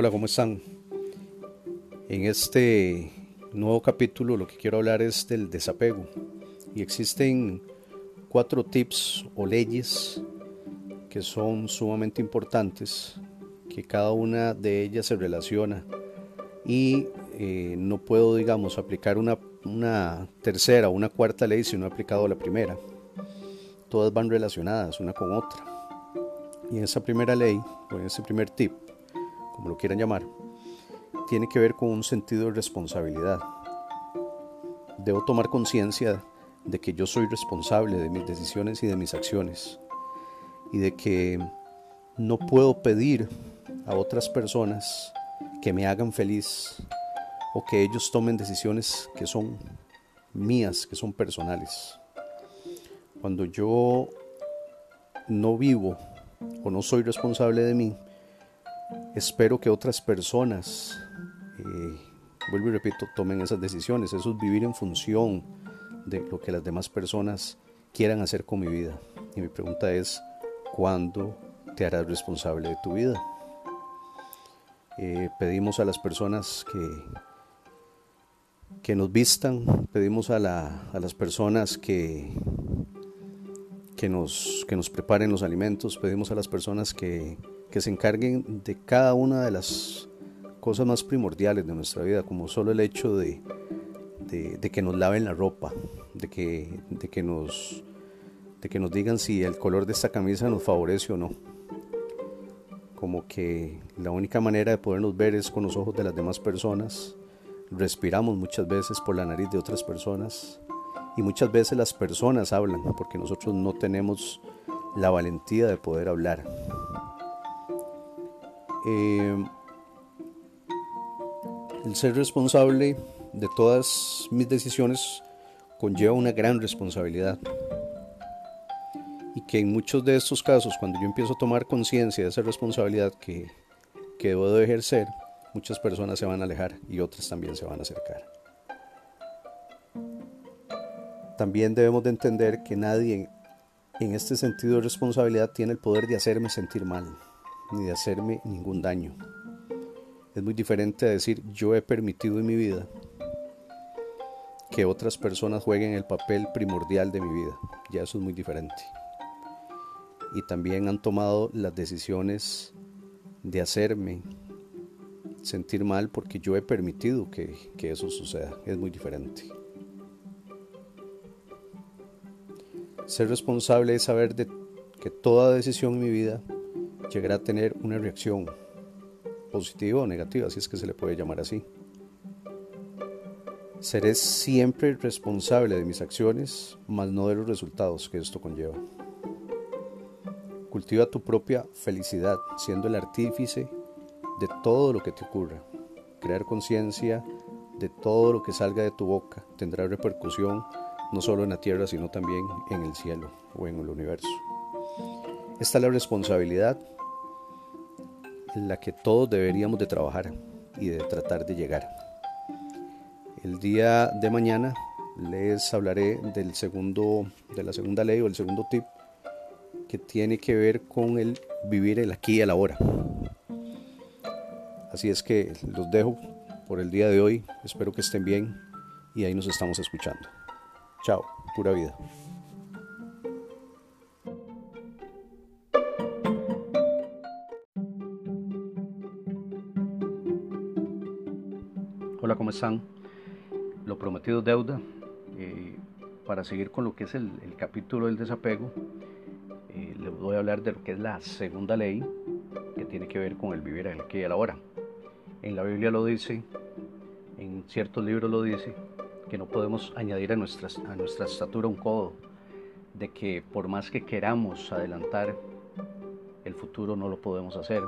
Hola, ¿cómo están? En este nuevo capítulo lo que quiero hablar es del desapego. Y existen cuatro tips o leyes que son sumamente importantes, que cada una de ellas se relaciona y eh, no puedo, digamos, aplicar una, una tercera o una cuarta ley si no he aplicado la primera. Todas van relacionadas una con otra. Y en esa primera ley, o en ese primer tip, como lo quieran llamar, tiene que ver con un sentido de responsabilidad. Debo tomar conciencia de que yo soy responsable de mis decisiones y de mis acciones y de que no puedo pedir a otras personas que me hagan feliz o que ellos tomen decisiones que son mías, que son personales. Cuando yo no vivo o no soy responsable de mí, espero que otras personas, eh, vuelvo y repito, tomen esas decisiones. Eso es vivir en función de lo que las demás personas quieran hacer con mi vida. Y mi pregunta es, ¿cuándo te harás responsable de tu vida? Eh, pedimos a las personas que, que nos vistan, pedimos a, las personas que, que, nos, que nos preparen los alimentos, pedimos a las personas que, que se encarguen de cada una de las cosas más primordiales de nuestra vida, como solo el hecho de, de, que nos laven la ropa, de que, de, que nos, de que nos digan si el color de esta camisa nos favorece o no. Como que la única manera de podernos ver es con los ojos de las demás personas. Respiramos muchas veces por la nariz de otras personas y muchas veces las personas hablan porque nosotros no tenemos la valentía de poder hablar. Eh, el ser responsable de todas mis decisiones conlleva una gran responsabilidad. Y que en muchos de estos casos, cuando yo empiezo a tomar conciencia de esa responsabilidad que, que debo de ejercer, muchas personas se van a alejar y otras también se van a acercar. También debemos de entender que nadie en este sentido de responsabilidad tiene el poder de hacerme sentir mal, ni de hacerme ningún daño. Es muy diferente a decir yo he permitido en mi vida que otras personas jueguen el papel primordial de mi vida. Ya eso es muy diferente. Y también han tomado las decisiones de hacerme sentir mal porque yo he permitido que, que eso suceda. Es muy diferente. Ser responsable es saber que toda decisión en mi vida llegará a tener una reacción positiva o negativa, si es que se le puede llamar así. Seré siempre responsable de mis acciones, mas no de los resultados que esto conlleva. Cultiva tu propia felicidad, siendo el artífice de todo lo que te ocurra. Crear conciencia de todo lo que salga de tu boca tendrá repercusión no solo en la tierra, sino también en el cielo o en el universo. Esta es la responsabilidad en la que todos deberíamos de trabajar y de tratar de llegar. El día de mañana les hablaré del segundo, de la segunda ley o el segundo tip que tiene que ver con el vivir el aquí y el ahora. Así es que los dejo por el día de hoy. Espero que estén bien y ahí nos estamos escuchando. Chao, pura vida. Hola, ¿cómo están? lo prometido deuda. Eh, para seguir con lo que es el, capítulo del desapego, eh, les voy a hablar de lo que es la segunda ley, que tiene que ver con el vivir aquí y el ahora. En la Biblia lo dice, en ciertos libros lo dice, que no podemos añadir a nuestra, a nuestra estatura un codo, de que por más que queramos adelantar el futuro no lo podemos hacer,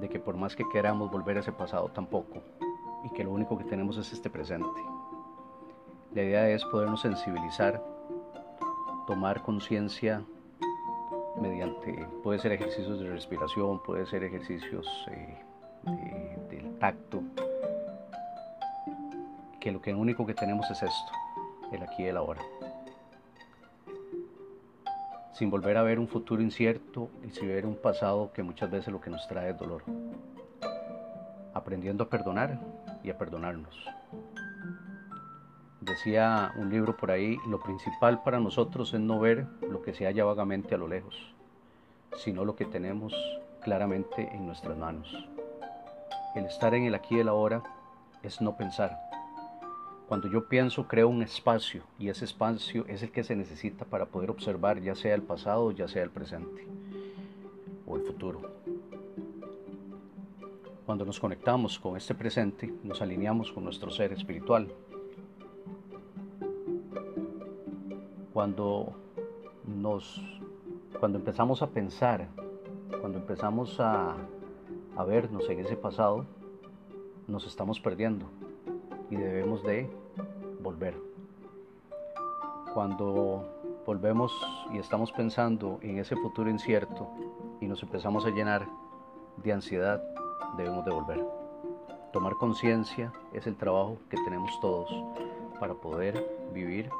de que por más que queramos volver a ese pasado tampoco y que lo único que tenemos es este presente. La idea es podernos sensibilizar, tomar conciencia mediante, puede ser ejercicios de respiración, puede ser ejercicios eh, del tacto, que lo que único que tenemos es esto, el aquí y el ahora. Sin volver a ver un futuro incierto y sin ver un pasado que muchas veces lo que nos trae es dolor. aprendiendo a perdonar y a perdonarnos. Decía un libro por ahí, lo principal para nosotros es no ver lo que se halla vagamente a lo lejos, sino lo que tenemos claramente en nuestras manos. El estar en el aquí y el ahora es no pensar. Cuando yo pienso, creo un espacio y ese espacio es el que se necesita para poder observar ya sea el pasado, ya sea el presente o el futuro. Cuando nos conectamos con este presente, nos alineamos con nuestro ser espiritual. Cuando nos cuando empezamos a pensar, cuando empezamos a, a vernos en ese pasado, nos estamos perdiendo y debemos de volver. Cuando volvemos y estamos pensando en ese futuro incierto y nos empezamos a llenar de ansiedad, debemos de volver. Tomar conciencia es el trabajo que tenemos todos para poder vivir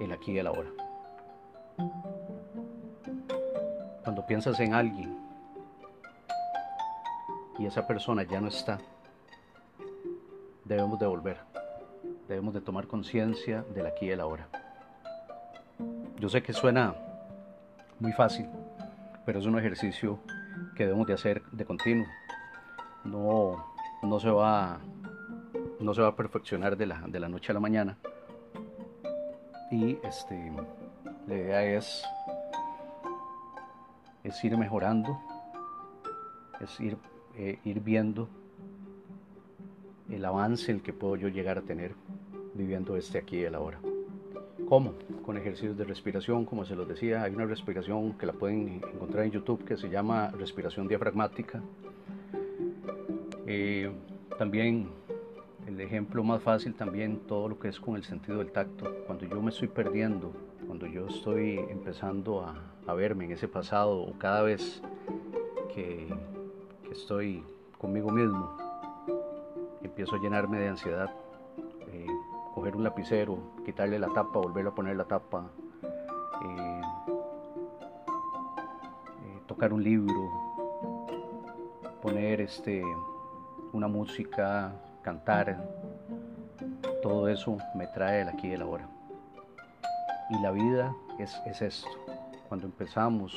el aquí y el ahora. Cuando piensas en alguien y esa persona ya no está, debemos de volver. Debemos de tomar conciencia del aquí y el ahora. Yo sé que suena muy fácil, pero es un ejercicio que debemos de hacer de continuo. No, no, se, va, no se va a perfeccionar de la, de la noche a la mañana. Y este, la idea es, es ir mejorando, es ir, eh, ir viendo el avance el que puedo yo llegar a tener viviendo este aquí y el ahora. ¿Cómo? Con ejercicios de respiración, como se los decía, hay una respiración que la pueden encontrar en YouTube que se llama respiración diafragmática. Eh, también el ejemplo más fácil también todo lo que es con el sentido del tacto. Cuando yo me estoy perdiendo, cuando yo estoy empezando a, a verme en ese pasado o cada vez que, que estoy conmigo mismo, empiezo a llenarme de ansiedad. Eh, coger un lapicero, quitarle la tapa, volverlo a poner la tapa, eh, eh, tocar un libro, poner este, una música, cantar, todo eso me trae el aquí y el ahora. Y la vida es, es esto, cuando empezamos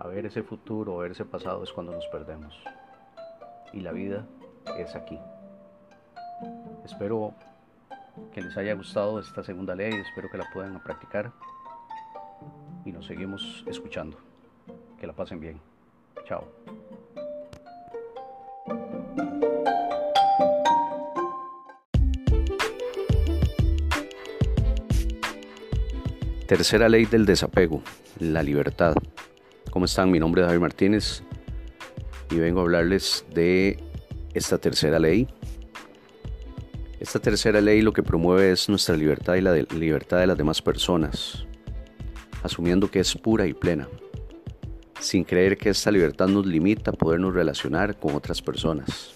a ver ese futuro, a ver ese pasado, es cuando nos perdemos. Y la vida es aquí. Espero que les haya gustado esta segunda ley, espero que la puedan practicar y nos seguimos escuchando. Que la pasen bien. Chao. Tercera ley del desapego, la libertad. ¿Cómo están? Mi nombre es David Martínez y vengo a hablarles de esta tercera ley. Esta tercera ley lo que promueve es nuestra libertad y la libertad de las demás personas, asumiendo que es pura y plena, sin creer que esta libertad nos limita a podernos relacionar con otras personas,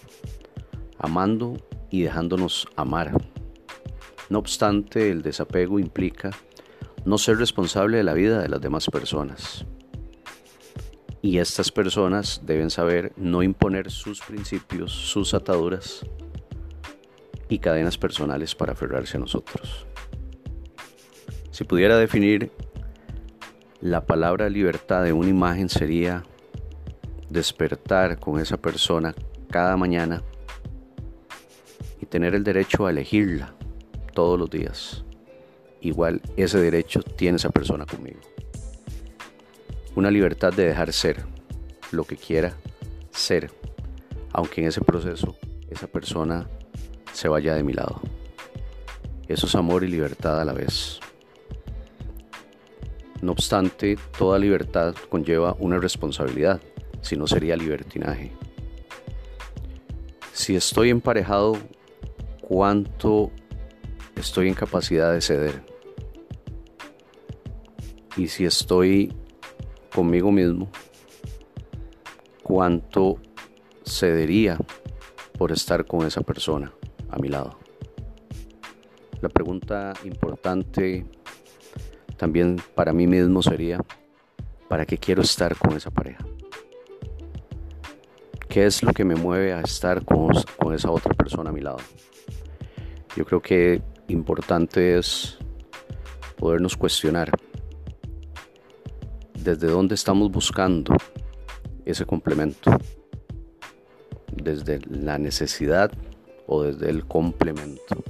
amando y dejándonos amar. No obstante, el desapego implica no ser responsable de la vida de las demás personas y estas personas deben saber no imponer sus principios, sus ataduras y cadenas personales para aferrarse a nosotros. Si pudiera definir la palabra libertad de una imagen sería despertar con esa persona cada mañana y tener el derecho a elegirla todos los días. Igual ese derecho tiene esa persona conmigo una libertad de dejar ser lo que quiera ser, aunque en ese proceso esa persona se vaya de mi lado. Eso es amor y libertad a la vez. No obstante, toda libertad conlleva una responsabilidad, si no sería libertinaje. Si estoy emparejado, ¿cuánto estoy en capacidad de ceder? Y si estoy conmigo mismo cuánto cedería por estar con esa persona a mi lado. La pregunta importante también para mí mismo sería, ¿para qué quiero estar con esa pareja? ¿Qué es lo que me mueve a estar con, con esa otra persona a mi lado? Yo creo que importante es podernos cuestionar desde dónde estamos buscando ese complemento, desde la necesidad o desde el complemento.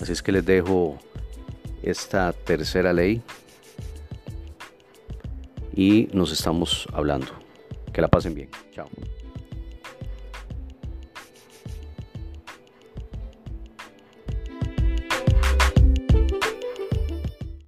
Así es que les dejo esta tercera ley y nos estamos hablando. Que la pasen bien. Chao.